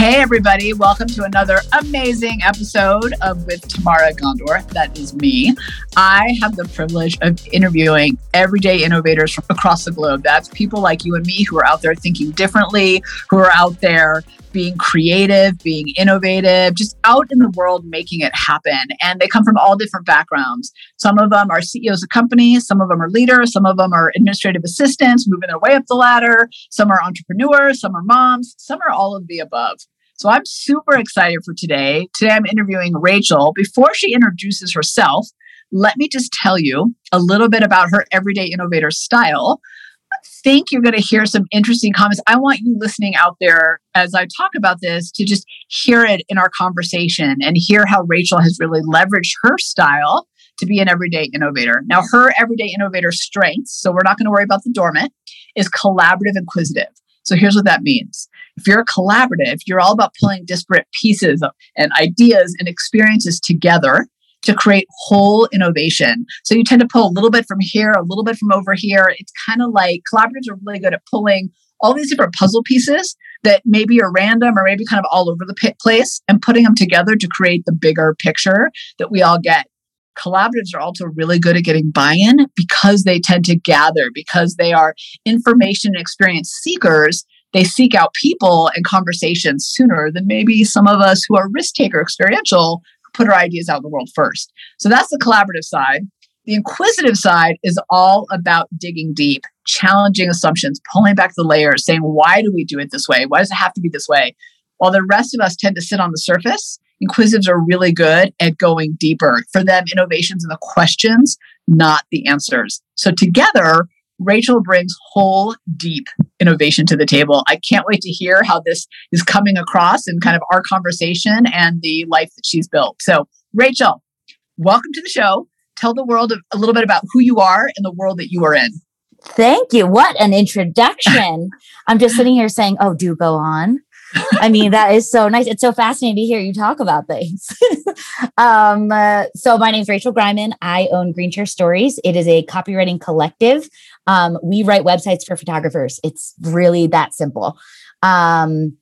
Hey, everybody, welcome to another amazing episode of With Tamara Ghandour. That is me. I have the privilege of interviewing everyday innovators from across the globe. That's people like you and me who are out there thinking differently, who are out there being creative, being innovative, just out in the world making it happen. And they come from all different backgrounds. Some of them are CEOs of companies, some of them are leaders, some of them are administrative assistants moving their way up the ladder, some are entrepreneurs, some are moms, some are all of the above. So I'm super excited for today. Today I'm interviewing Rachel. Before she introduces herself, let me just tell you a little bit about her everyday innovator style think you're going to hear some interesting comments. I want you listening out there as I talk about this to just hear it in our conversation and hear how Rachel has really leveraged her style to be an everyday innovator. Now, her everyday innovator strengths, so we're not going to worry about the dormant, is collaborative inquisitive. So here's what that means. If you're collaborative, you're all about pulling disparate pieces and ideas and experiences together to create whole innovation. So you tend to pull a little bit from here, a little bit from over here. It's kind of like collaboratives are really good at pulling all these different puzzle pieces that maybe are random or maybe kind of all over the place and putting them together to create the bigger picture that we all get. Collaboratives are also really good at getting buy in because they tend to gather, because they are information and experience seekers. They seek out people and conversations sooner than maybe some of us who are risk taker experiential put our ideas out in the world first. So that's the collaborative side. The inquisitive side is all about digging deep, challenging assumptions, pulling back the layers, saying, why do we do it this way? Why does it have to be this way? While the rest of us tend to sit on the surface, inquisitives are really good at going deeper. For them, innovations and the questions, not the answers. So together, Rachel brings whole, deep innovation to the table. I can't wait to hear how this is coming across in kind of our conversation and the life that she's built. So, Rachel, welcome to the show. Tell the world a little bit about who you are and the world that you are in. Thank you. What an introduction. I'm just sitting here saying, oh, do go on. I mean, that is so nice. It's so fascinating to hear you talk about things. um, uh, so, my name is Rachel Greiman. I own Green Chair Stories. It is a copywriting collective. Um, we write websites for photographers. It's really that simple. Um,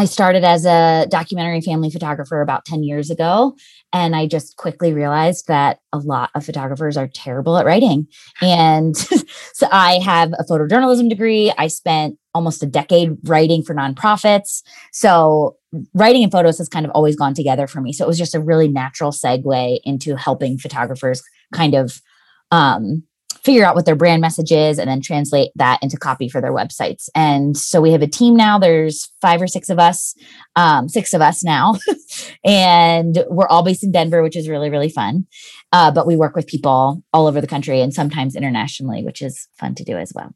I started as a documentary family photographer about 10 years ago. And I just quickly realized that a lot of photographers are terrible at writing. And so I have a photojournalism degree. I spent almost a decade writing for nonprofits. So writing and photos has kind of always gone together for me. So it was just a really natural segue into helping photographers kind of um, figure out what their brand message is and then translate that into copy for their websites. And so we have a team now. There's five or six of us, um, six of us now, and we're all based in Denver, which is really, really fun. Uh, but we work with people all over the country and sometimes internationally, which is fun to do as well.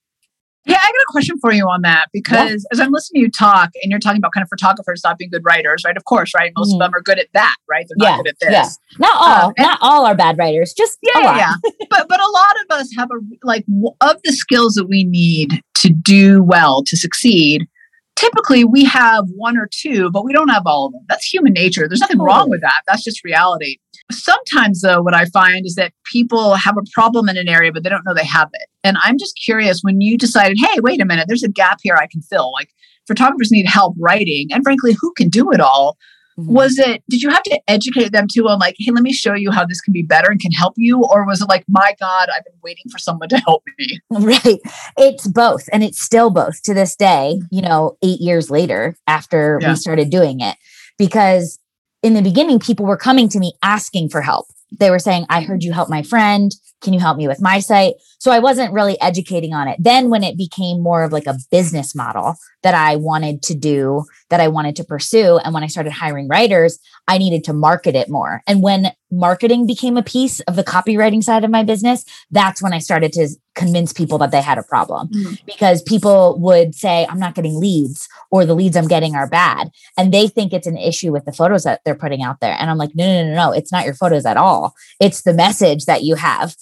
Yeah, I got a question for you on that because yeah. as I'm listening to you talk and you're talking about kind of photographers not being good writers, right? Of course, right? Most mm-hmm. of them are good at that, right? They're not good at this. Yeah. Not all, um, not all are bad writers, just yeah, yeah. but but a lot of us have a like of the skills that we need to do well to succeed. Typically, we have one or two, but we don't have all of them. That's human nature. There's nothing wrong with that. That's just reality. Sometimes, though, what I find is that people have a problem in an area, but they don't know they have it. And I'm just curious when you decided, hey, wait a minute, there's a gap here I can fill. Like photographers need help writing, and frankly, who can do it all? Mm-hmm. Was it, did you have to educate them too on like, hey, let me show you how this can be better and can help you? Or was it like, my God, I've been waiting for someone to help me? Right. It's both. And it's still both to this day, you know, eight years later after yeah. we started doing it. Because in the beginning, people were coming to me asking for help. They were saying, I heard you help my friend. Can you help me with my site? So I wasn't really educating on it. Then, when it became more of like a business model that I wanted to do, that I wanted to pursue, and when I started hiring writers, I needed to market it more. And when marketing became a piece of the copywriting side of my business, that's when I started to convince people that they had a problem. Mm-hmm. because people would say i'm not getting leads or the leads i'm getting are bad. And they think it's an issue with the photos that they're putting out there. And i'm like no no no no it's not your photos at all. It's the message that you have.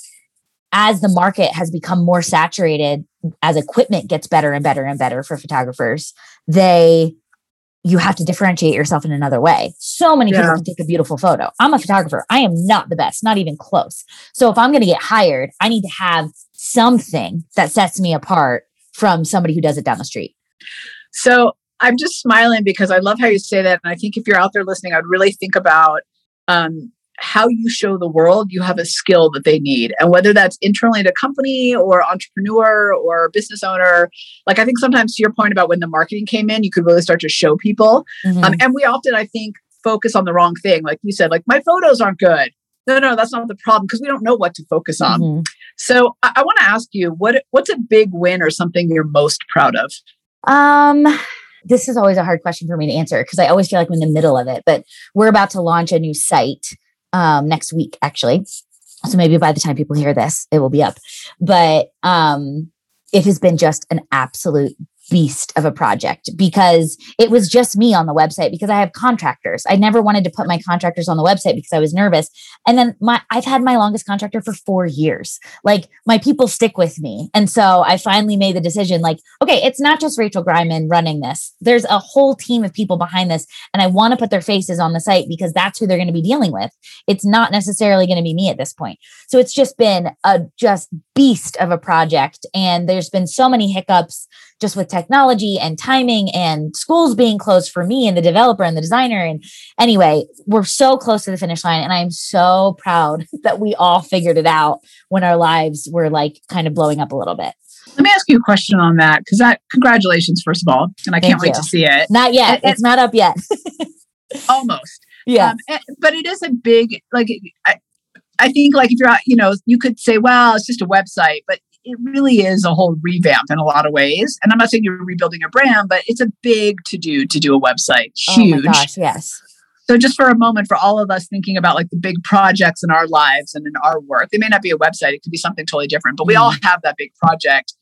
As the market has become more saturated as equipment gets better and better and better for photographers they you have to differentiate yourself in another way. So many yeah. people can take a beautiful photo. I'm a photographer. I am not the best, not even close. So if I'm going to get hired, I need to have something that sets me apart from somebody who does it down the street. So I'm just smiling because I love how you say that. And I think if you're out there listening, I'd really think about um, how you show the world you have a skill that they need and whether that's internally to company or entrepreneur or business owner like i think sometimes to your point about when the marketing came in you could really start to show people mm-hmm. um, and we often i think focus on the wrong thing like you said like my photos aren't good no no that's not the problem because we don't know what to focus on mm-hmm. so i, I want to ask you what what's a big win or something you're most proud of um this is always a hard question for me to answer because I always feel like I'm in the middle of it. But we're about to launch a new site um, next week, actually. So maybe by the time people hear this, it will be up. But um, it has been just an absolute beast of a project because it was just me on the website because I have contractors. I never wanted to put my contractors on the website because I was nervous. And then my I've had my longest contractor for 4 years. Like my people stick with me. And so I finally made the decision like, okay, it's not just Rachel Greiman running this. There's a whole team of people behind this and I want to put their faces on the site because that's who they're going to be dealing with. It's not necessarily going to be me at this point. So it's just been a just beast of a project and there's been so many hiccups just with technology and timing and schools being closed for me and the developer and the designer. And anyway, we're so close to the finish line. And I'm so proud that we all figured it out when our lives were like kind of blowing up a little bit. Let me ask you a question on that because that congratulations first of all, and I Thank can't you. wait to see it. Not yet. And, it's not up yet. almost. Yeah. Um, but it is a big like. I, I think like if you're out, you know you could say well it's just a website, but it really is a whole revamp in a lot of ways. And I'm not saying you're rebuilding your brand, but it's a big to do to do a website. Huge. Oh gosh, yes. So just for a moment, for all of us thinking about like the big projects in our lives and in our work, it may not be a website, it could be something totally different, but we all mm. have that big project.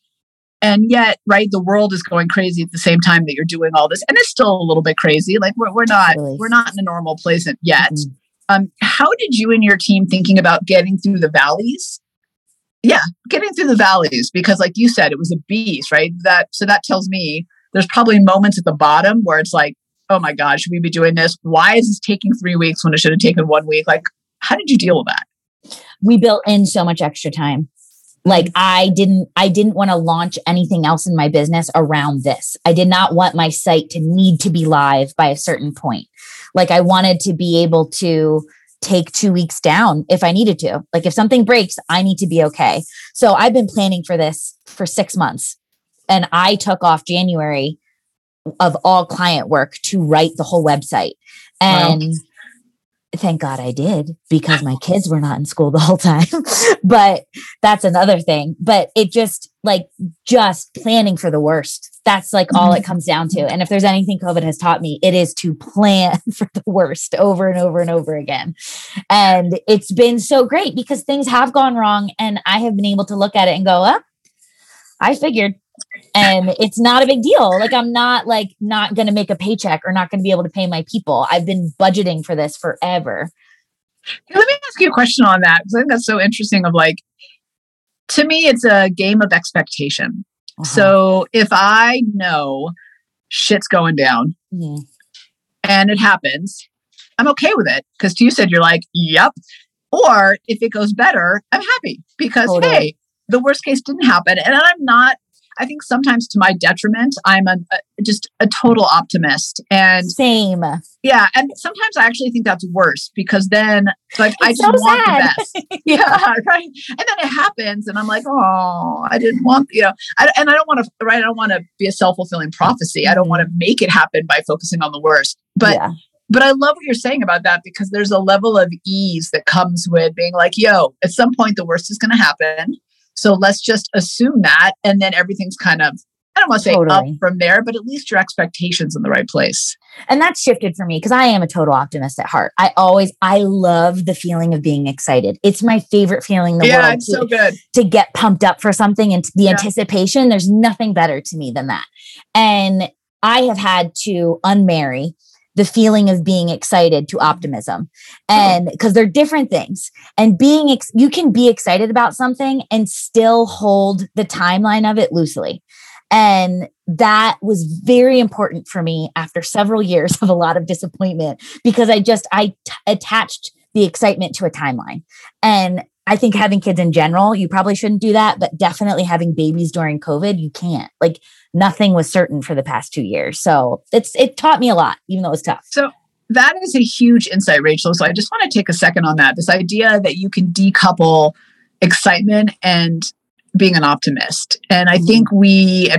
And yet, right, the world is going crazy at the same time that you're doing all this. And it's still a little bit crazy. Like we're, we're not, totally. we're not in a normal place yet. Mm-hmm. Um, how did you and your team thinking about getting through the valleys yeah, getting through the valleys because, like you said, it was a beast, right? That so that tells me there's probably moments at the bottom where it's like, oh my God, should we be doing this? Why is this taking three weeks when it should have taken one week? Like, how did you deal with that? We built in so much extra time. Like. I didn't I didn't want to launch anything else in my business around this. I did not want my site to need to be live by a certain point. Like I wanted to be able to take two weeks down if I needed to. Like if something breaks, I need to be okay. So I've been planning for this for six months. And I took off January of all client work to write the whole website. And wow thank God I did because my kids were not in school the whole time. but that's another thing. But it just like just planning for the worst. That's like all it mm-hmm. comes down to. And if there's anything COVID has taught me, it is to plan for the worst over and over and over again. And it's been so great because things have gone wrong and I have been able to look at it and go, oh, I figured and it's not a big deal. Like I'm not like not going to make a paycheck or not going to be able to pay my people. I've been budgeting for this forever. Let me ask you a question on that because I think that's so interesting. Of like, to me, it's a game of expectation. Uh-huh. So if I know shit's going down mm-hmm. and it happens, I'm okay with it because you said you're like, yep. Or if it goes better, I'm happy because totally. hey, the worst case didn't happen, and I'm not I think sometimes to my detriment, I'm a, a, just a total optimist. And same. Yeah. And sometimes I actually think that's worse because then like it's I just so want sad. the best. yeah. Right. And then it happens and I'm like, oh, I didn't want, you know, I, and I don't want to, right. I don't want to be a self fulfilling prophecy. I don't want to make it happen by focusing on the worst. But yeah. But I love what you're saying about that because there's a level of ease that comes with being like, yo, at some point the worst is going to happen so let's just assume that. And then everything's kind of, I don't want to say totally. up from there, but at least your expectations in the right place. And that's shifted for me because I am a total optimist at heart. I always, I love the feeling of being excited. It's my favorite feeling in the yeah, world. It's to, so good. To get pumped up for something and the yeah. anticipation, there's nothing better to me than that. And I have had to unmarry the feeling of being excited to mm-hmm. optimism. And because they're different things. And being ex- you can be excited about something and still hold the timeline of it loosely. And that was very important for me after several years of a lot of disappointment because I just I t- attached the excitement to a timeline. And I think having kids in general, you probably shouldn't do that, but definitely having babies during COVID, you can't. Like nothing was certain for the past 2 years. So, it's it taught me a lot even though it was tough. So, that is a huge insight, Rachel. So I just want to take a second on that. This idea that you can decouple excitement and being an optimist. And I mm-hmm. think we,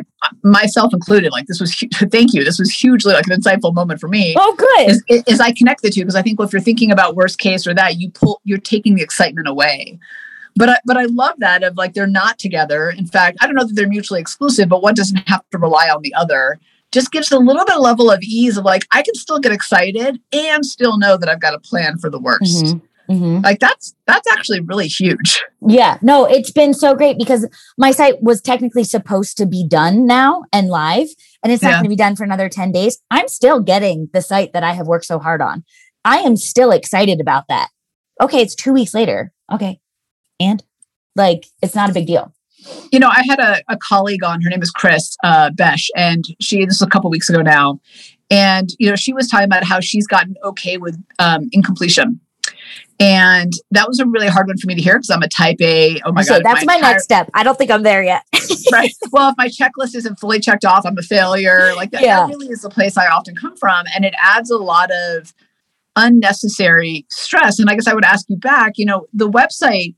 myself included, like this was, thank you. This was hugely like an insightful moment for me. Oh, good. Is, is I connect the two because I think well, if you're thinking about worst case or that, you pull, you're taking the excitement away. But I, but I love that of like they're not together. In fact, I don't know that they're mutually exclusive, but one doesn't have to rely on the other. Just gives a little bit of level of ease of like I can still get excited and still know that I've got a plan for the worst. Mm-hmm. Mm-hmm. Like that's that's actually really huge. Yeah, no, it's been so great because my site was technically supposed to be done now and live, and it's not yeah. going to be done for another 10 days. I'm still getting the site that I have worked so hard on. I am still excited about that. Okay, it's two weeks later. Okay. And like it's not a big deal. You know, I had a, a colleague on, her name is Chris uh, Besh, and she, this was a couple weeks ago now. And, you know, she was talking about how she's gotten okay with um, incompletion and that was a really hard one for me to hear because I'm a type A. Oh my God. That's my, my entire, next step. I don't think I'm there yet. right. Well, if my checklist isn't fully checked off, I'm a failure. Like that, yeah. that really is the place I often come from. And it adds a lot of unnecessary stress. And I guess I would ask you back, you know, the website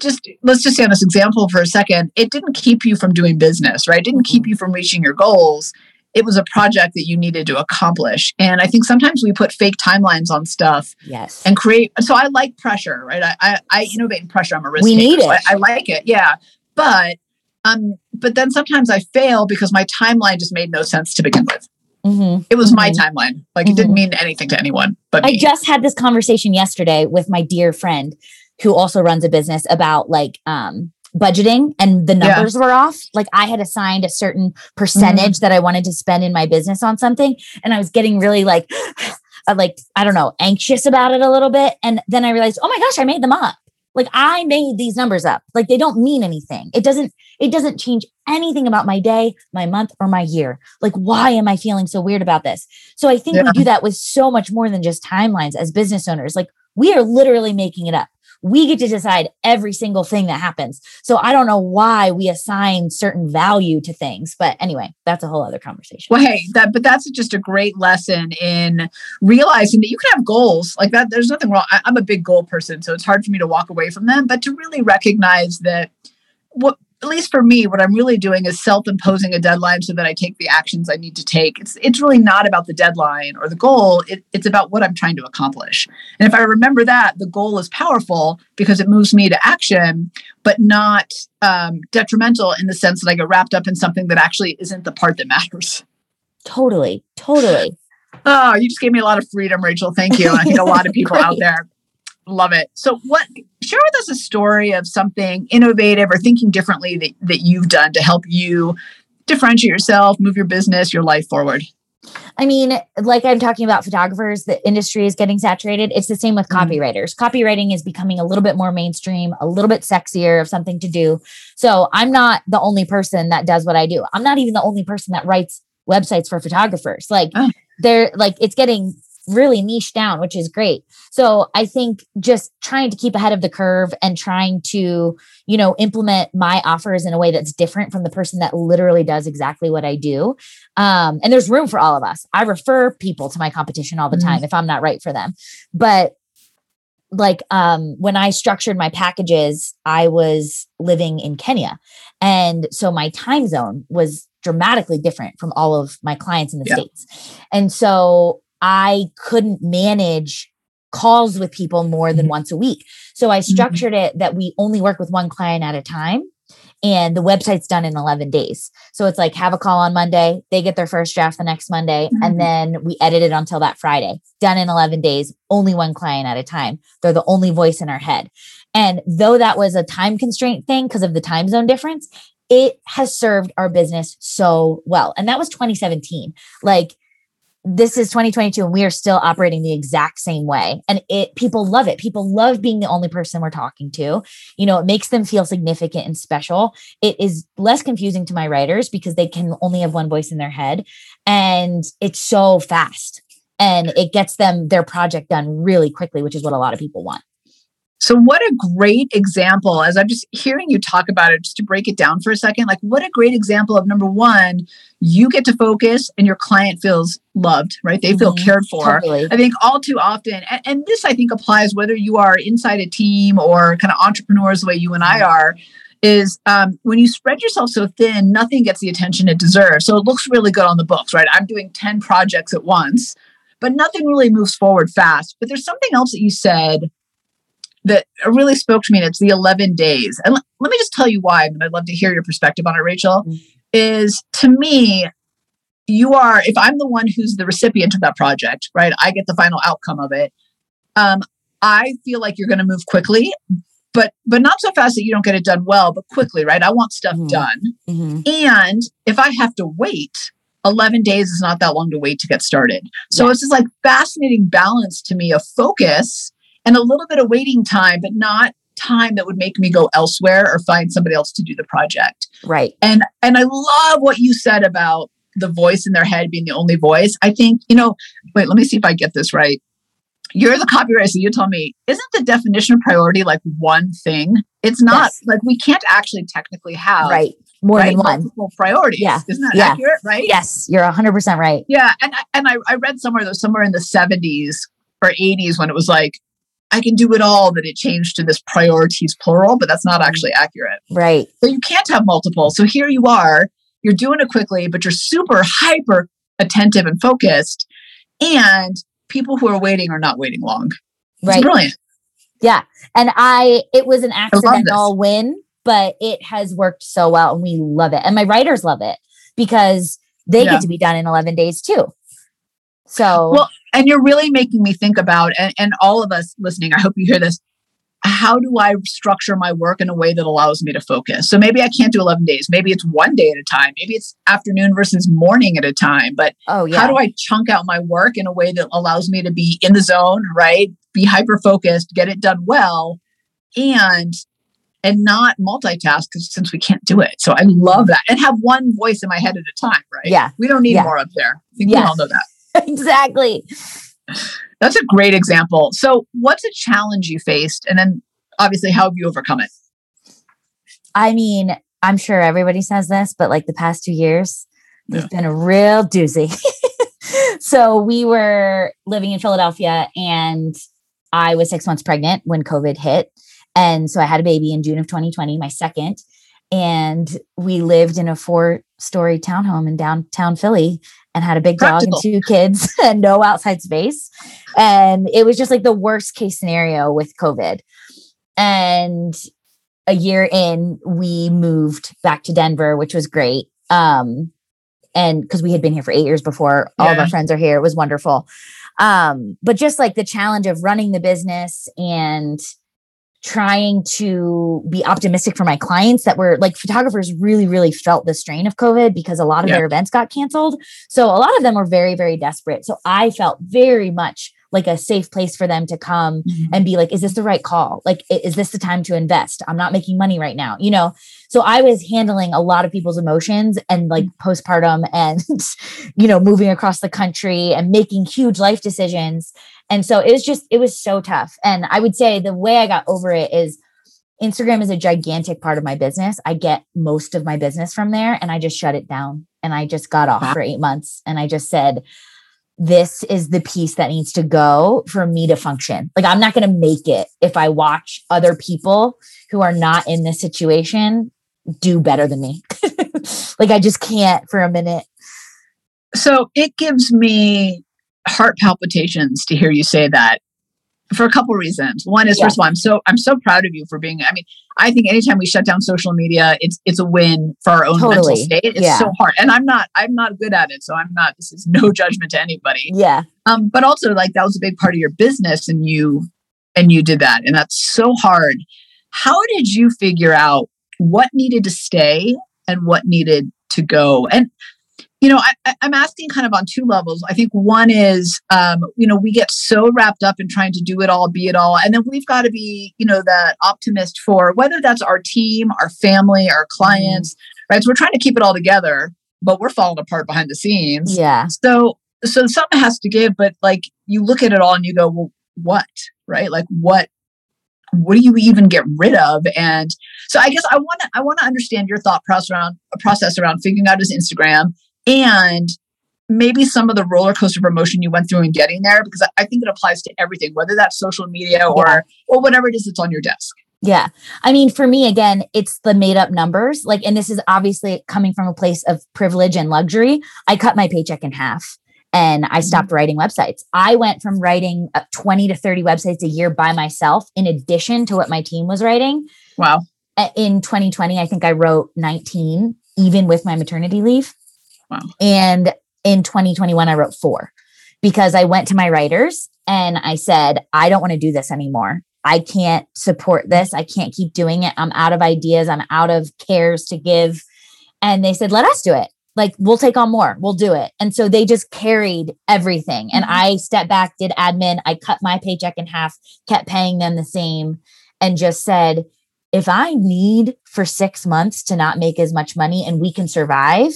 just let's just say on this example for a second, it didn't keep you from doing business, right? It didn't mm-hmm. keep you from reaching your goals it was a project that you needed to accomplish. And I think sometimes we put fake timelines on stuff. Yes. And create. So I like pressure, right? I I, I innovate in pressure. I'm a risk. We taker, need it. So I, I, like it. Yeah. But um, but then sometimes I fail because my timeline just made no sense to begin with. Mm-hmm. It was mm-hmm. my timeline. Like it didn't mm-hmm. mean anything to anyone. But me. I just had this conversation yesterday with my dear friend who also runs a business about like um budgeting and the numbers yeah. were off. Like I had assigned a certain percentage mm-hmm. that I wanted to spend in my business on something. And I was getting really like, uh, like, I don't know, anxious about it a little bit. And then I realized, oh my gosh, I made them up. Like I made these numbers up. Like they don't mean anything. It doesn't, it doesn't change anything about my day, my month, or my year. Like, why am I feeling so weird about this? So I think yeah. we do that with so much more than just timelines as business owners. Like we are literally making it up we get to decide every single thing that happens. So I don't know why we assign certain value to things, but anyway, that's a whole other conversation. Well, hey, that but that's just a great lesson in realizing that you can have goals like that. There's nothing wrong. I, I'm a big goal person, so it's hard for me to walk away from them, but to really recognize that what at least for me, what I'm really doing is self-imposing a deadline so that I take the actions I need to take. It's it's really not about the deadline or the goal. It, it's about what I'm trying to accomplish. And if I remember that, the goal is powerful because it moves me to action, but not um, detrimental in the sense that I get wrapped up in something that actually isn't the part that matters. Totally, totally. Oh, you just gave me a lot of freedom, Rachel. Thank you. I think a lot of people out there love it. So, what share with us a story of something innovative or thinking differently that, that you've done to help you differentiate yourself, move your business, your life forward? I mean, like I'm talking about photographers, the industry is getting saturated. It's the same with mm-hmm. copywriters. Copywriting is becoming a little bit more mainstream, a little bit sexier of something to do. So I'm not the only person that does what I do. I'm not even the only person that writes websites for photographers. Like oh. they're like it's getting really niche down, which is great. So I think just trying to keep ahead of the curve and trying to, you know, implement my offers in a way that's different from the person that literally does exactly what I do. Um, and there's room for all of us. I refer people to my competition all the mm-hmm. time if I'm not right for them. But like um when I structured my packages, I was living in Kenya. And so my time zone was dramatically different from all of my clients in the yeah. States. And so I couldn't manage calls with people more than mm-hmm. once a week. So I mm-hmm. structured mm-hmm. it that we only work with one client at a time. and the website's done in 11 days. So it's like have a call on Monday, they get their first draft the next Monday, mm-hmm. and then we edit it until that Friday. Done in 11 days, only one client at a time. They're the only voice in our head. And though that was a time constraint thing because of the time zone difference, it has served our business so well. And that was 2017. Like this is 2022 and we are still operating the exact same way. And it people love it. People love being the only person we're talking to. You know it makes them feel significant and special. It is less confusing to my writers because they can only have one voice in their head. And it's so fast. And it gets them their project done really quickly which is what a lot of people want. So, what a great example, as I'm just hearing you talk about it, just to break it down for a second, like what a great example of number one, you get to focus and your client feels loved, right? They feel mm-hmm. cared for. Totally. I think all too often, and, and, this I think applies whether you are inside a team or kind of entrepreneurs the way you and I mm-hmm. are. Is um, when you spread yourself so thin, nothing gets the attention it deserves. So it looks really good on the books, right? I'm doing 10 projects at once, but nothing really moves forward fast. But there's something else that you said that really spoke to me and it's the 11 days and l- let me just tell you why and i'd love to hear your perspective on it rachel mm-hmm. Is to me you are if i'm the one who's the recipient of that project right i get the final outcome of it um, i feel like you're going to move quickly but but not so fast that you don't get it done well but quickly right i want stuff mm-hmm. done mm-hmm. and if i have to wait 11 days is not that long to wait to get started so it's just like fascinating balance to me of focus and a little bit of waiting time, but not time that would make me go elsewhere or find somebody else to do the project. Right. And and I love what you said about the voice in their head being the only voice. I think, you know, wait, let me see if I get this right. You're the copywriter, so you tell me, isn't the definition of priority like one thing? It's not yes. like we can't actually technically have right more right? than one priorities. Yeah. Isn't that yeah. accurate? Right. Yes, you're 100% right. Yeah. And, and I, I read somewhere, though, somewhere in the 70s or 80s when it was like, I can do it all, that it changed to this priorities plural, but that's not actually accurate. Right. So you can't have multiple. So here you are, you're doing it quickly, but you're super hyper attentive and focused. And people who are waiting are not waiting long. It's right. brilliant. Yeah. And I, it was an accidental win, but it has worked so well and we love it. And my writers love it because they yeah. get to be done in 11 days too. So, well, and you're really making me think about and, and all of us listening i hope you hear this how do i structure my work in a way that allows me to focus? So maybe i can't do 11 days. Maybe it's one day at a time. Maybe it's afternoon versus morning at a time. But oh yeah how do i chunk out my work in a way that allows me to be in the zone right? Be hyper focused get it done well and and not multitask since we can't do it. So i love that. And have one voice in my head at a time right? Yeah. We don't need yeah. more up there. I think yeah. we all know that exactly. That's a great example. So, what's a challenge you faced? And then, obviously, how have you overcome it? I mean, I'm sure everybody says this, but like the past two years, yeah. it's been a real doozy. so, we were living in Philadelphia and I was six months pregnant when COVID hit. And so I had a baby in June of 2020, my second. And we lived in a four story townhome in downtown Philly and had a big Practical. dog and two kids and no outside space. And it was just like the worst case scenario with COVID. And a year in, we moved back to Denver, which was great. Um, and because we had been here for eight years before, all yeah. of our friends are here. It was wonderful. Um, but just like the challenge of running the business and trying to be optimistic for my clients that were like photographers really really felt the strain of covid because a lot of yeah. their events got canceled so a lot of them were very very desperate so i felt very much like a safe place for them to come mm-hmm. and be like is this the right call like is this the time to invest i'm not making money right now you know so i was handling a lot of people's emotions and like mm-hmm. postpartum and you know moving across the country and making huge life decisions and so it was just it was so tough and i would say the way i got over it is instagram is a gigantic part of my business i get most of my business from there and i just shut it down and i just got off wow. for eight months and i just said this is the piece that needs to go for me to function. Like, I'm not going to make it if I watch other people who are not in this situation do better than me. like, I just can't for a minute. So it gives me heart palpitations to hear you say that. for a couple reasons. One is Yeah. first of all, I'm so I'm so proud of you for being. I mean, I think anytime we shut down social media, it's it's a win for our own mental state. It's Yeah. so hard, and I'm not I'm not good at it, so I'm not. This is no judgment to anybody. Yeah. Um, but also like that was a big part of your business, and you and you did that, and that's so hard. How did you figure out what needed to stay and what needed to go? And you know, I, I'm asking kind of on two levels. I think one is, um, you know, we get so wrapped up in trying to do it all, be it all, and then we've got to be, you know, that optimist for whether that's our team, our family, our clients, right? So we're trying to keep it all together, but we're falling apart behind the scenes. Yeah. So, so something has to give, but like you look at it all and you go, well, what, right? Like what, what do you even get rid of? And so I guess I want to, I want to understand your thought process around, process around figuring out his Instagram and maybe some of the roller coaster of emotion you went through in getting there, because I, think it applies to everything, whether that's social media or, Yeah. or whatever it is that's on your desk. Yeah. I mean, for me, again, it's the made up numbers. Like, and this is obviously coming from a place of privilege and luxury. I cut my paycheck in half and I stopped writing websites. I went from writing uh, 20 to 30 websites a year by myself, in addition to what my team was writing. Wow. In 2020, I think I wrote 19, even with my maternity leave. Wow. And in 2021, I wrote four because I went to my writers and I said, I don't want to do this anymore. I can't support this. I can't keep doing it. I'm out of ideas. I'm out of cares to give. And they said, let us do it. Like, we'll take on more. We'll do it. And so they just carried everything. And Mhm. I stepped back, did admin. I cut my paycheck in half, kept paying them the same, and just said, if I need for six months to not make as much money and we can survive,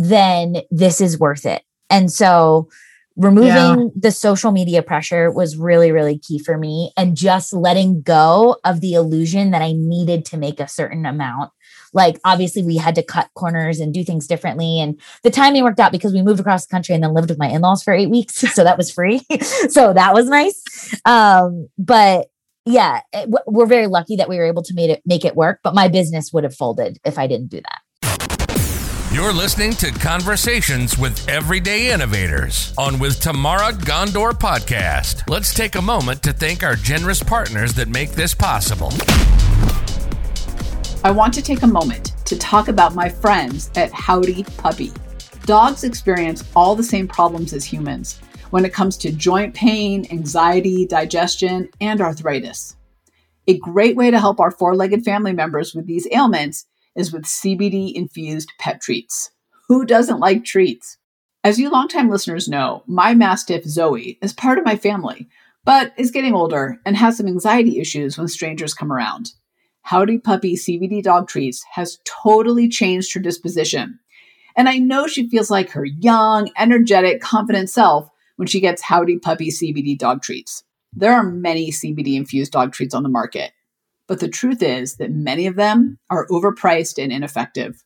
then this is worth it. And so removing the social media pressure was really, really key for me. And just letting go of the illusion that I needed to make a certain amount. Like, obviously, we had to cut corners and do things differently. And the timing worked out because we moved across the country and then lived with my in laws for eight weeks. So that was free. so that was nice. Um, but yeah, it- we're very lucky that we were able to make it make it work. But my business would have folded if I didn't do that. You're listening to Conversations with Everyday Innovators on With Tamara Ghandour podcast. Let's take a moment to thank our generous partners that make this possible. I want to take a moment to talk about my friends at Howdy Puppy. Dogs experience all the same problems as humans when it comes to joint pain, anxiety, digestion, and arthritis. A great way to help our four legged family members with these ailments is with CBD infused pet treats. Who doesn't like treats? As you longtime listeners know, my Mastiff Zoe is part of my family, but is getting older and has some anxiety issues when strangers come around. Howdy Puppy CBD dog treats has totally changed her disposition. And I know she feels like her young, energetic, confident self when she gets Howdy Puppy CBD dog treats. There are many CBD infused dog treats on the market, but the truth is that many of them are overpriced and ineffective.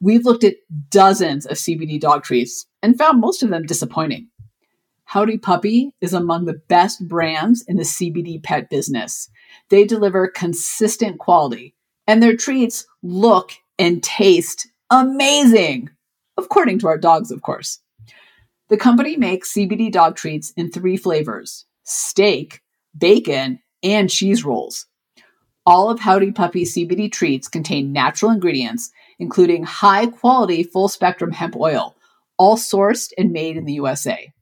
We've looked at dozens of CBD dog treats and found most of them disappointing. Howdy Puppy is among the best brands in the CBD pet business. They deliver consistent quality, and their treats look and taste amazing, according to our dogs, of course. The company makes CBD dog treats in three flavors steak, bacon, and cheese rolls. All of Howdy Puppy CBD treats contain natural ingredients, including high quality full spectrum hemp oil, all sourced and made in the USA.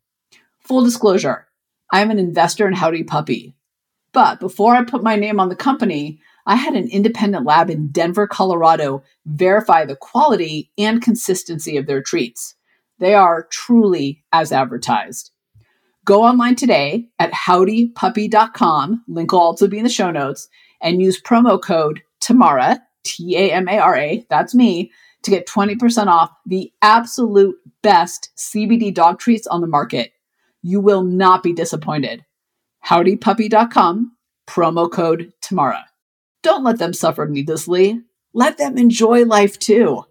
Full disclosure I'm an investor in Howdy Puppy. But before I put my name on the company, I had an independent lab in Denver, Colorado verify the quality and consistency of their treats. They are truly as advertised. Go online today at howdypuppy.com, link will also be in the show notes, and use promo code TAMARA, T A M A R A, that's me, to get 20% off the absolute best CBD dog treats on the market. You will not be disappointed. Howdypuppy.com, promo code TAMARA. Don't let them suffer needlessly. Let them enjoy life too.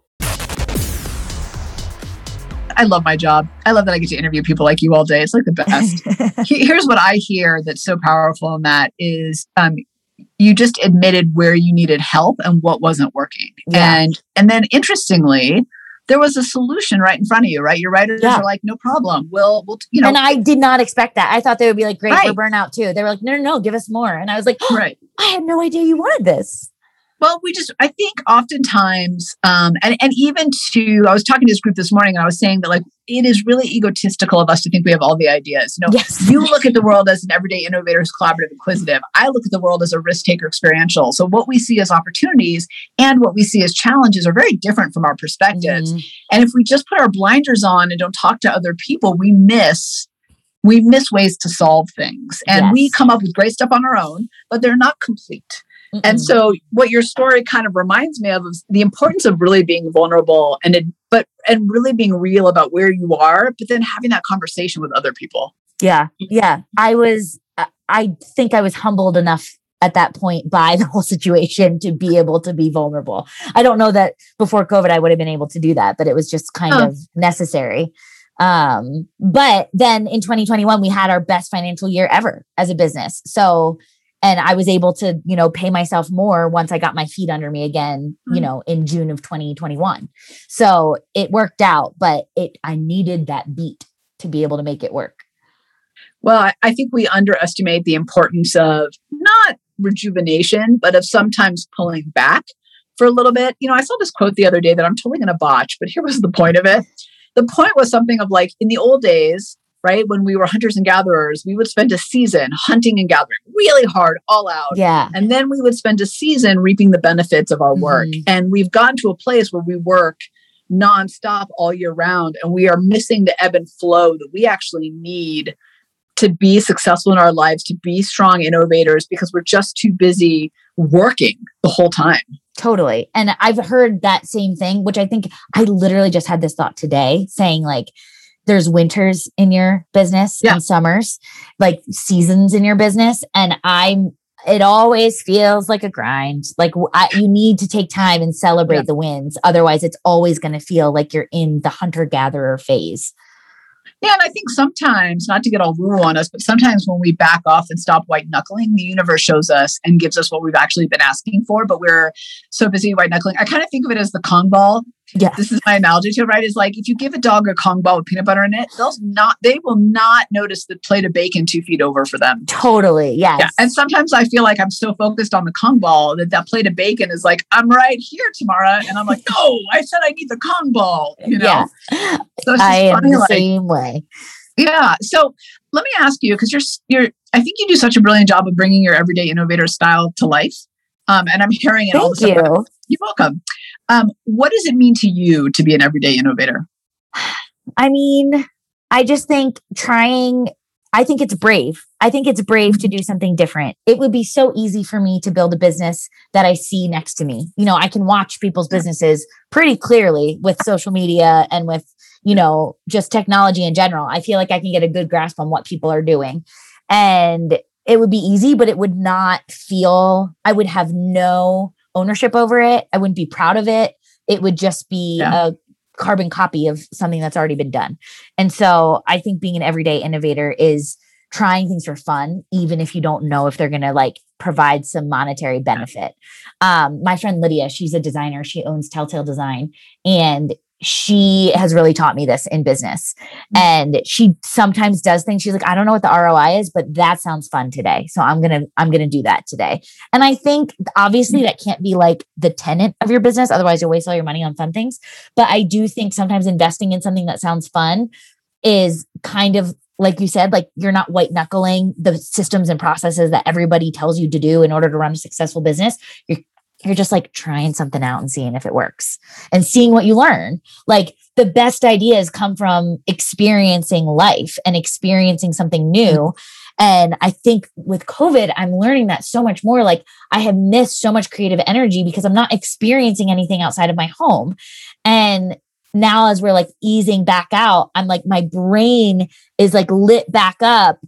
I love my job. I love that I get to interview people like you all day. It's like the best. Here's what I hear that's so powerful in that is um, you just admitted where you needed help and what wasn't working. Yeah. And and then interestingly, there was a solution right in front of you, right? Your writers Yeah. are like, no problem. We'll, we'll, you know, and I did not expect that. I thought they would be like, great, Right. we're burnout too. They were like, no, no, no, give us more. And I was like, right. I had no idea you wanted this. Well, we just, I think oftentimes, um, and, and even to, I was talking to this group this morning and I was saying that like, it is really egotistical of us to think we have all the ideas. You know, Yes. you look at the world as an everyday innovator who's collaborative, inquisitive. I look at the world as a risk taker, experiential. So what we see as opportunities and what we see as challenges are very different from our perspectives. Mhm. And if we just put our blinders on and don't talk to other people, we miss we miss ways to solve things. And we come up with great stuff on our own, but they're not complete. And Mm-mm. so what your story kind of reminds me of is the importance of really being vulnerable and it, but and really being real about where you are, but then having that conversation with other people. Yeah. Yeah. I was, I- I think I was humbled enough at that point by the whole situation to be able to be vulnerable. I don't know that before COVID I would have been able to do that, but it was just kind Huh. of necessary. Um, but then in 2021, we had our best financial year ever as a business. So, and I was able to, you know, pay myself more once I got my feet under me again, you Mm. know, in June of 2021. So it worked out, but it, I needed that beat to be able to make it work. Well, I, I think we underestimate the importance of not rejuvenation, but of sometimes pulling back for a little bit. You know, I saw this quote the other day that I'm totally going to botch, but here was the point of it. The point was something of like in the old days, right, when we were hunters and gatherers, we would spend a season hunting and gathering really hard, all out. Yeah. And then we would spend a season reaping the benefits of our work. Mhm. And we've gotten to a place where we work nonstop all year round and we are missing the ebb and flow that we actually need to be successful in our lives, to be strong innovators, because we're just too busy working the whole time. Totally. And I've heard that same thing, which I think I literally just had this thought today saying like there's winters in your business Yeah. and summers, like seasons in your business. And I'm, it always feels like a grind. Like I, you need to take time and celebrate Yeah. the wins. Otherwise, it's always going to feel like you're in the hunter gatherer phase. Yeah, and I think sometimes, not to get all woo on us, but sometimes when we back off and stop white knuckling, the universe shows us and gives us what we've actually been asking for, but we're so busy white knuckling. I kind of think of it as the Kong ball. Yeah. This is my analogy to it, right? Is like if you give a dog a Kong ball with peanut butter in it, they'll not, they will not notice the plate of bacon two feet over for them. Totally. Yes. Yeah. And sometimes I feel like I'm so focused on the Kong ball that that plate of bacon is like, I'm right here, Tamara. And I'm like, no, I said I need the Kong ball, you know? Yeah. So I am funny, the like, same way. yeah. So let me ask you, because you're you're I think you do such a brilliant job of bringing your everyday innovator style to life. Um, and I'm hearing it all the Thank time. you. You're welcome. Um, what does it mean to you to be an everyday innovator? I mean, I just think trying, I think it's brave. I think it's brave to do something different. It would be so easy for me to build a business that I see next to me. You know, I can watch people's businesses pretty clearly with social media and with, you know, just technology in general. I feel like I can get a good grasp on what people are doing. And it would be easy, but it would not feel, I would have no ownership over it. I wouldn't be proud of it. It would just be Yeah. a carbon copy of something that's already been done. And so I think being an everyday innovator is trying things for fun, even if you don't know if they're going to like provide some monetary benefit. Um, my friend Lydia, she's a designer. She owns Telltale Design and she has really taught me this in business. Mm-hmm. And she sometimes does things. She's like, I don't know what the ROI is, but that sounds fun today. So I'm going to, I'm going to do that today. And I think obviously mm-hmm. that can't be like the tenant of your business. Otherwise you'll waste all your money on fun things. But I do think sometimes investing in something that sounds fun is kind of like you said, like you're not white knuckling the systems and processes that everybody tells you to do in order to run a successful business. You're you're just like trying something out and seeing if it works and seeing what you learn. Like the best ideas come from experiencing life and experiencing something new. Mm-hmm. And I think with COVID, I'm learning that so much more. Like I have missed so much creative energy because I'm not experiencing anything outside of my home. And now as we're like easing back out, I'm like, my brain is like lit back up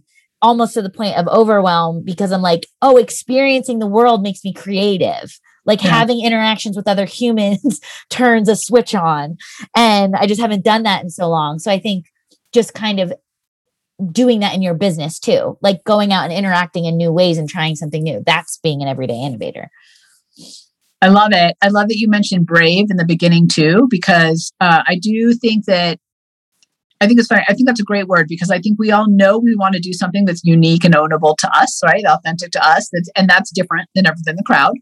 almost to the point of overwhelm because I'm like, oh, experiencing the world makes me creative. Like Yeah. having interactions with other humans turns a switch on. And I just haven't done that in so long. So I think just kind of doing that in your business too, like going out and interacting in new ways and trying something new. That's being an everyday innovator. I love it. I love that you mentioned brave in the beginning too, because uh, I do think that I think it's funny. I think that's a great word because I think we all know we want to do something that's unique and ownable to us, right? Authentic to us. That's and that's different than everything the crowd.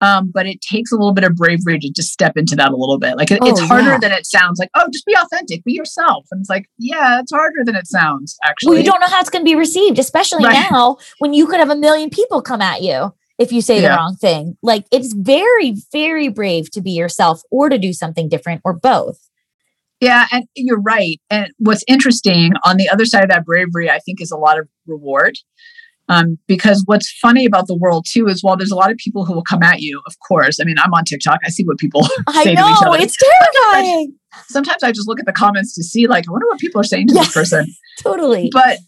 Um, but it takes a little bit of bravery to just step into that a little bit. Like it, Oh, it's harder yeah. than it sounds. Like oh, just be authentic, be yourself. And it's like yeah, it's harder than it sounds. Actually, Well, you don't know how it's going to be received, especially Right. now when you could have a million people come at you if you say the wrong thing. Like it's very, very brave to be yourself or to do something different or both. Yeah, and you're right. And what's interesting on the other side of that bravery, I think, is a lot of reward. Um, because what's funny about the world too is while there's a lot of people who will come at you, of course. I mean, I'm on TikTok. I see what people I say to each know other. it's terrifying. Sometimes I just look at the comments to see, like, I wonder what people are saying to Yeah. this person. totally. But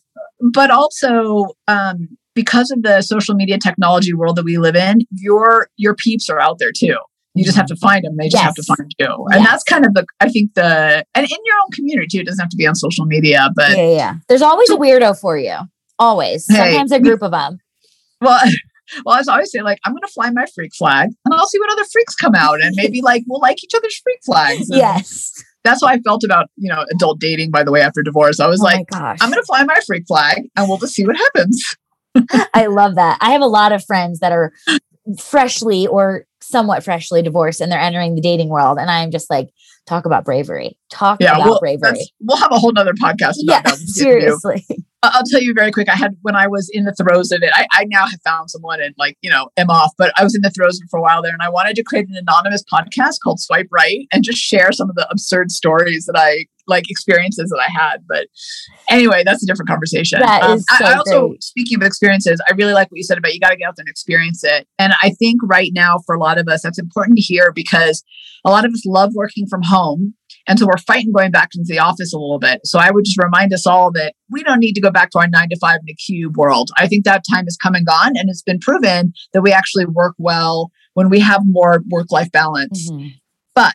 but also um, because of the social media technology world that we live in, your your peeps are out there too. You just have to find them. They just have to find you. And Yes. that's kind of the I think the and in your own community too. It doesn't have to be on social media, but yeah, yeah, yeah. There's always a weirdo for you. Always. Hey, Sometimes a group of them. Well, well, as I always say, like I'm gonna fly my freak flag, and I'll see what other freaks come out, and maybe like we'll like each other's freak flags. And Yes. that's how I felt about you know adult dating. By the way, after divorce, I was oh like. I'm gonna fly my freak flag, and we'll just see what happens. I love that. I have a lot of friends that are freshly or somewhat freshly divorced and they're entering the dating world. And I'm just like, talk about bravery. Talk Yeah, about well, bravery. we'll have a whole nother podcast Yeah, that. seriously. I'll tell you very quick. I had when I was in the throes of it. I, I now have found someone and like you know am off, but I was in the throes of it for a while there, and I wanted to create an anonymous podcast called Swipe Right and just share some of the absurd stories that I like experiences that I had. But anyway, that's a different conversation. Um, That is I, I also great. speaking of experiences, I really like what you said about you got to get out there and experience it. And I think right now for a lot of us, that's important to hear because a lot of us love working from home. And so we're fighting going back into the office a little bit. So I would just remind us all that we don't need to go back to our nine to five in a cube world. I think that time has come and gone. And it's been proven that we actually work well when we have more work life balance. Mhm. But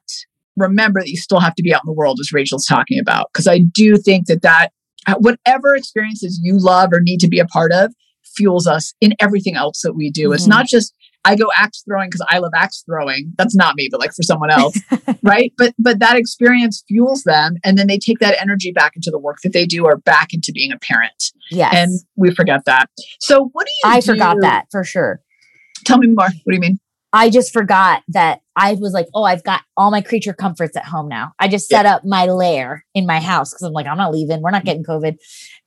remember that you still have to be out in the world, as Rachel's talking about. Because I do think that that uh, whatever experiences you love or need to be a part of fuels us in everything else that we do. It's Mhm. not just I go axe throwing because I love axe throwing. That's not me, but like for someone else, right? But but that experience fuels them, and then they take that energy back into the work that they do, or back into being a parent. Yes. And we forget that. So what do you? I forgot that for sure. Tell me more. What do you mean? I just forgot that I was like, oh, I've got all my creature comforts at home now. I just set up my lair in my house because I'm like, I'm not leaving. We're not getting COVID.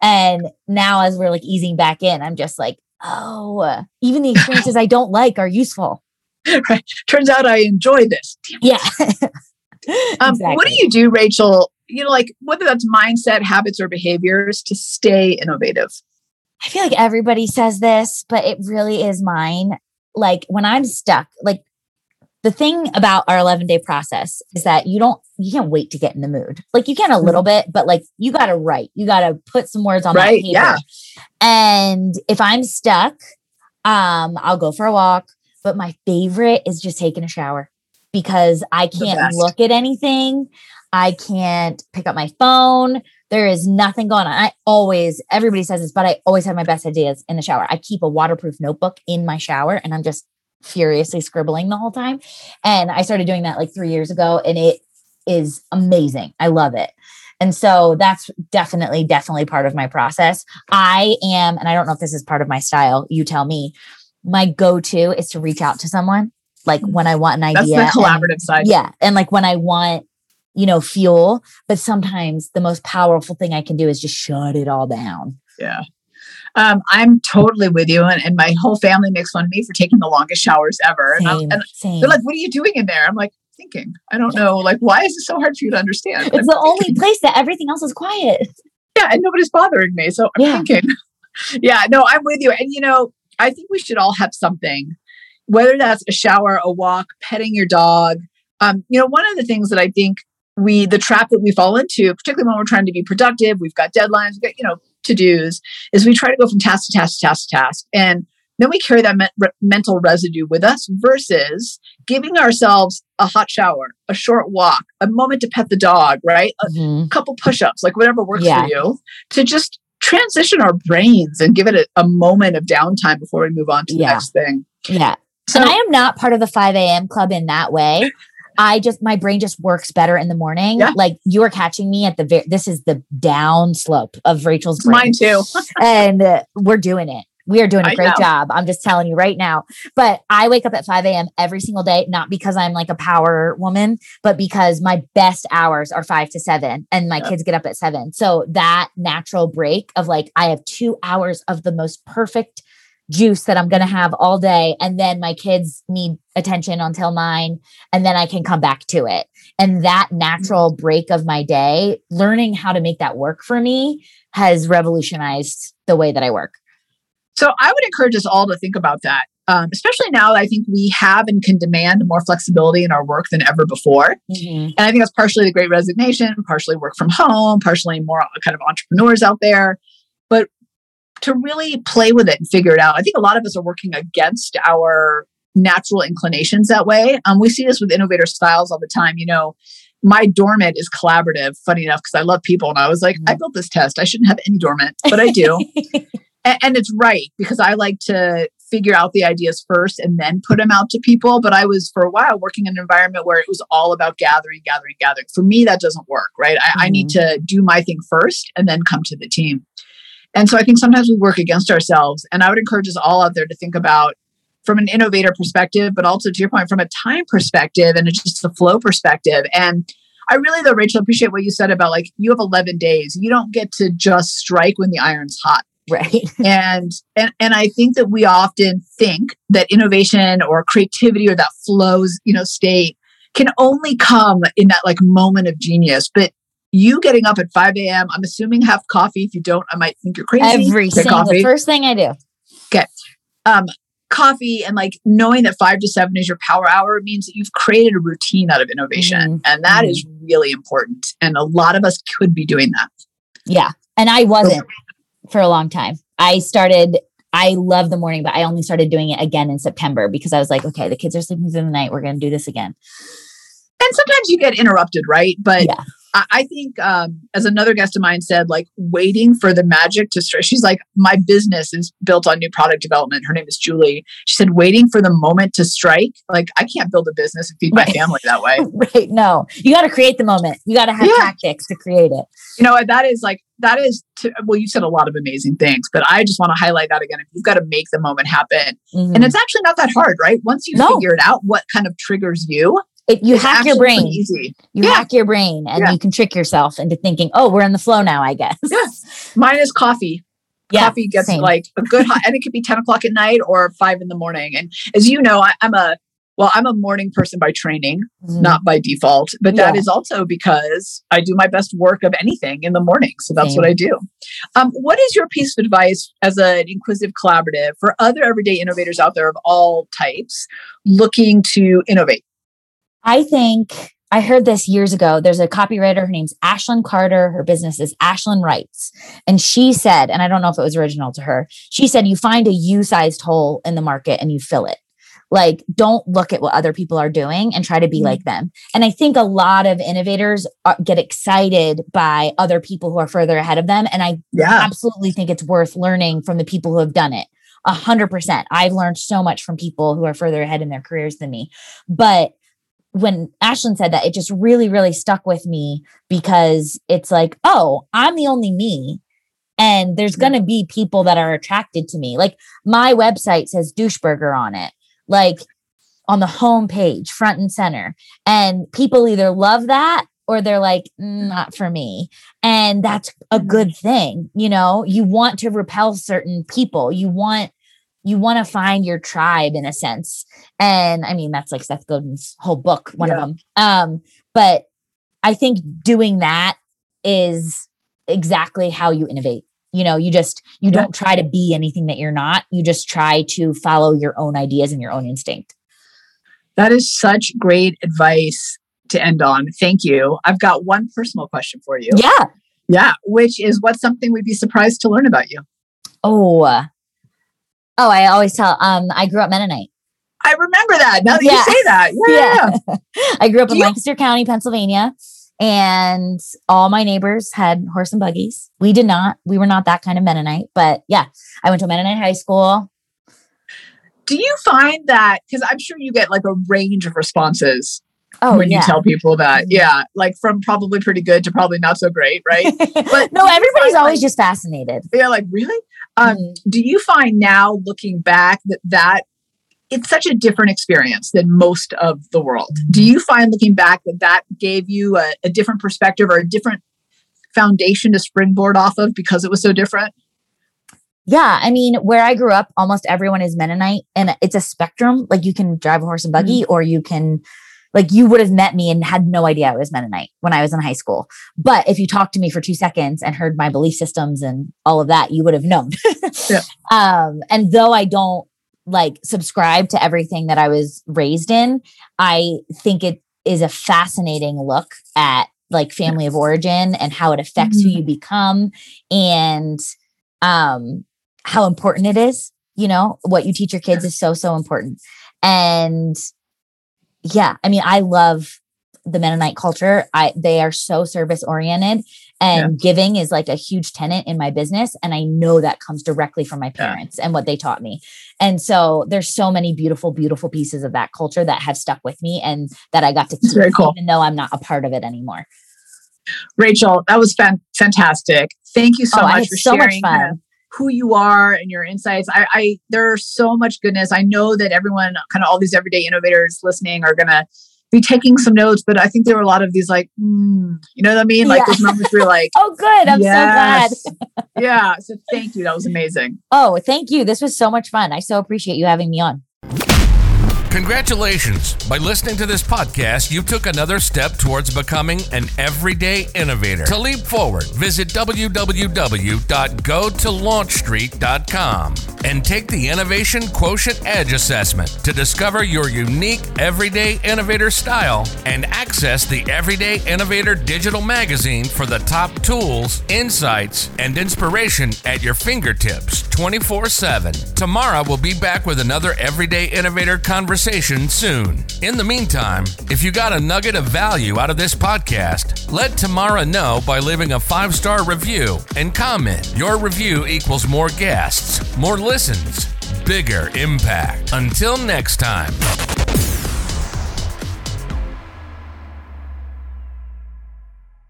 And now, as we're like easing back in, I'm just like, oh, even the experiences I don't like are useful. Turns out I enjoy this. Yeah. Um, What do you do, Rachel? You know, like whether that's mindset, habits, or behaviors to stay innovative. I feel like everybody says this, but it really is mine. Like when I'm stuck, like the thing about our 11 day process is that you don't, you can't wait to get in the mood. Like you can a little bit, but like you got to write, you got to put some words on Right, that paper. yeah. And if I'm stuck, um, I'll go for a walk. But my favorite is just taking a shower because I can't look at anything. I can't pick up my phone. There is nothing going on. I always, everybody says this, but I always have my best ideas in the shower. I keep a waterproof notebook in my shower and I'm just furiously scribbling the whole time. And I started doing that like three years ago and it is amazing. I love it. And so that's definitely, definitely part of my process. I am, and I don't know if this is part of my style, you tell me. My go to is to reach out to someone like when I want an That's idea. the and- collaborative side. yeah. And like when I want, you know, fuel, but sometimes the most powerful thing I can do is just shut it all down. Yeah. Um, I'm totally with you, and, and my whole family makes fun of me for taking the longest showers ever. Same, and same. they're like, "What are you doing in there?" I'm like, "Thinking." I don't know. Like, why is it so hard for you to understand? it's the only place that everything else is quiet. yeah, and nobody's bothering me. So I'm Yeah. thinking, yeah, no, I'm with you. And you know, I think we should all have something, whether that's a shower, a walk, petting your dog. Um, you know, one of the things that I think we, the trap that we fall into, particularly when we're trying to be productive, we've got deadlines, we've got, you know, to dos, is we try to go from task to task to task to task. And then we carry that me- mental residue with us versus giving ourselves a hot shower, a short walk, a moment to pet the dog, right? A, Mhm. couple push-ups, like whatever works Yeah. for you, to just transition our brains and give it a, a moment of downtime before we move on to the Yeah. next thing. Yeah. So, and I am not part of the 5 a.m. club in that way. I just my brain just works better in the morning. Yeah. Like you are catching me at the very this is the down slope of Rachel's brain. Mine too. and uh, we're doing it. We are doing a great job. I'm just telling you right now. But I wake up at 5 a.m. every single day, not because I'm like a power woman, but because my best hours are five to seven and my kids get up at seven. So that natural break of like, I have two hours of the most perfect juice that I'm going to have all day. And then my kids need attention until nine, and then I can come back to it. And that natural mm-hmm. break of my day, learning how to make that work for me has revolutionized the way that I work. So I would encourage us all to think about that. Um, especially now I think we have and can demand more flexibility in our work than ever before. Mm-hmm. And I think that's partially the great resignation, partially work from home, partially more kind of entrepreneurs out there. To really play with it and figure it out. I think a lot of us are working against our natural inclinations that way. Um, we see this with innovator styles all the time. You know, my dormant is collaborative, funny enough, because I love people. And I was like, mm-hmm. I built this test. I shouldn't have any dormant, but I do. and, and it's right because I like to figure out the ideas first and then put them out to people. But I was for a while working in an environment where it was all about gathering, gathering, gathering. For me, that doesn't work, right? I, mm-hmm. I need mm-hmm. to do my thing first and then come to the team. And so I think sometimes we work against ourselves. And I would encourage us all out there to think about from an innovator perspective, but also to your point, from a time perspective and just a flow perspective. And I really, though, Rachel, appreciate what you said about like you have 11 days. You don't get to just strike when the iron's hot. Right. and and and I think that we often think that innovation or creativity or that flows, you know, state can only come in that like moment of genius. But you getting up at 5 a.m. I'm assuming have coffee. If you don't, I might think you're crazy. Every single coffee. first thing I do. Okay. Um, coffee and like knowing that five to seven is your power hour means that you've created a routine out of innovation. Mm-hmm. And that mm-hmm. is really important. And a lot of us could be doing that. Yeah. And I wasn't for a long time. I started I love the morning, but I only started doing it again in September because I was like, okay, the kids are sleeping through the night. We're going to do this again. And sometimes you get interrupted, right? But yeah. I, think, um, as another guest of mine said, like waiting for the magic to strike. She's like, my business is built on new product development. Her name is Julie. She said, waiting for the moment to strike. Like, I can't build a business and feed my right. family that way. right. No, you got to create the moment. You got to have yeah. tactics to create it. You know, that is like, that is, to, well, you said a lot of amazing things, but I just want to highlight that again. If you've got to make the moment happen, mm-hmm. and it's actually not that hard, right? Once you no. figure it out, what kind of triggers you, it, you hack your brain. Easy. You yeah. hack your brain and yeah. you can trick yourself into thinking, oh, we're in the flow now, I guess. Yeah. Mine is coffee. Yeah, coffee gets same. like a good hot, and it could be 10 o'clock at night or five in the morning. And as you know, I, am a well, I'm a morning person by training, mm-hmm. not by default, but that is also because I do my best work of anything in the morning. So that's Same. what I do. Um, what is your piece of advice as an inquisitive collaborative for other everyday innovators out there of all types looking to innovate? I think I heard this years ago. There's a copywriter. Her name's Ashlyn Carter. Her business is Ashlyn Writes. And she said, and I don't know if it was original to her, she said, you find a U sized hole in the market and you fill it. Like, don't look at what other people are doing and try to be mm-hmm. like them. And I think a lot of innovators are, get excited by other people who are further ahead of them. And I yeah. absolutely think it's worth learning from the people who have done it. A hundred percent. I've learned so much from people who are further ahead in their careers than me. But when Ashlyn said that, it just really, really stuck with me because it's like, oh, I'm the only me. And there's going to be people that are attracted to me. Like my website says doucheburger on it, like on the home page, front and center. And people either love that or they're like, mm, not for me. And that's a mm-hmm. good thing. You know, you want to repel certain people. You want you want to find your tribe in a sense. And I mean, that's like Seth Godin's whole book, one yeah. of them. Um, but I think doing that is exactly how you innovate. You know, you just you yeah. don't try to be anything that you're not. You just try to follow your own ideas and your own instinct. That is such great advice to end on. Thank you. I've got one personal question for you. Yeah. Yeah, which is what's something we'd be surprised to learn about you? Oh, Oh, I always tell. Um, I grew up Mennonite. I remember that. Now that yeah. you say that, yeah. yeah. I grew up Do in you- Lancaster County, Pennsylvania, and all my neighbors had horse and buggies. We did not. We were not that kind of Mennonite, but yeah, I went to Mennonite high school. Do you find that because I'm sure you get like a range of responses Oh, when yeah. you tell people that, yeah, like from probably pretty good to probably not so great, right? But no, everybody's find, always like- just fascinated. Yeah, like really. Um, Mhm. Do you find now, looking back, that that it's such a different experience than most of the world? Do you find, looking back, that that gave you a, a different perspective or a different foundation to springboard off of because it was so different? Yeah, I mean, where I grew up, almost everyone is Mennonite, and it's a spectrum. Like you can drive a horse and buggy, Mm-hmm. or you can, like, you would have met me and had no idea I was Mennonite when I was in high school. But if you talked to me for two seconds and heard my belief systems and all of that, you would have known. Yeah. Um, and though I don't like subscribe to everything that I was raised in, I think it is a fascinating look at like family of origin and how it affects who Mhm. you become and um how important it is you know what you teach your kids is so so important and yeah i mean i love the mennonite culture i they are so service oriented and giving is like a huge tenant in my business and i know that comes directly from my Yeah. parents and what they taught me and so there's so many beautiful beautiful pieces of that culture that have stuck with me and that i got to keep very cool. even though i'm not a part of it anymore Rachel, that was fan- fantastic. Thank you so oh much for so much sharing fun who you are and your insights. I, I there's so much goodness. I know that everyone, kind of all these everyday innovators listening, are gonna be taking some notes. But I think there were a lot of these like, mm, you know what I mean? Like Yeah. those moments where like, oh good i'm yes. so glad yeah. So thank you. That was amazing. oh thank you this was so much fun i so appreciate you having me on Congratulations! By listening to this podcast, you took another step towards becoming an everyday innovator. To leap forward, visit www.gotolaunchstreet.com and take the Innovation Quotient Edge assessment to discover your unique everyday innovator style and access the Everyday Innovator digital magazine for the top tools, insights, and inspiration at your fingertips 24 7. Tomorrow, we'll be back with another Everyday Innovator conversation soon. In the meantime, if you got a nugget of value out of this podcast, let Tamara know by leaving a five star review and comment. Your review equals more guests, more listens, bigger impact. Until next time.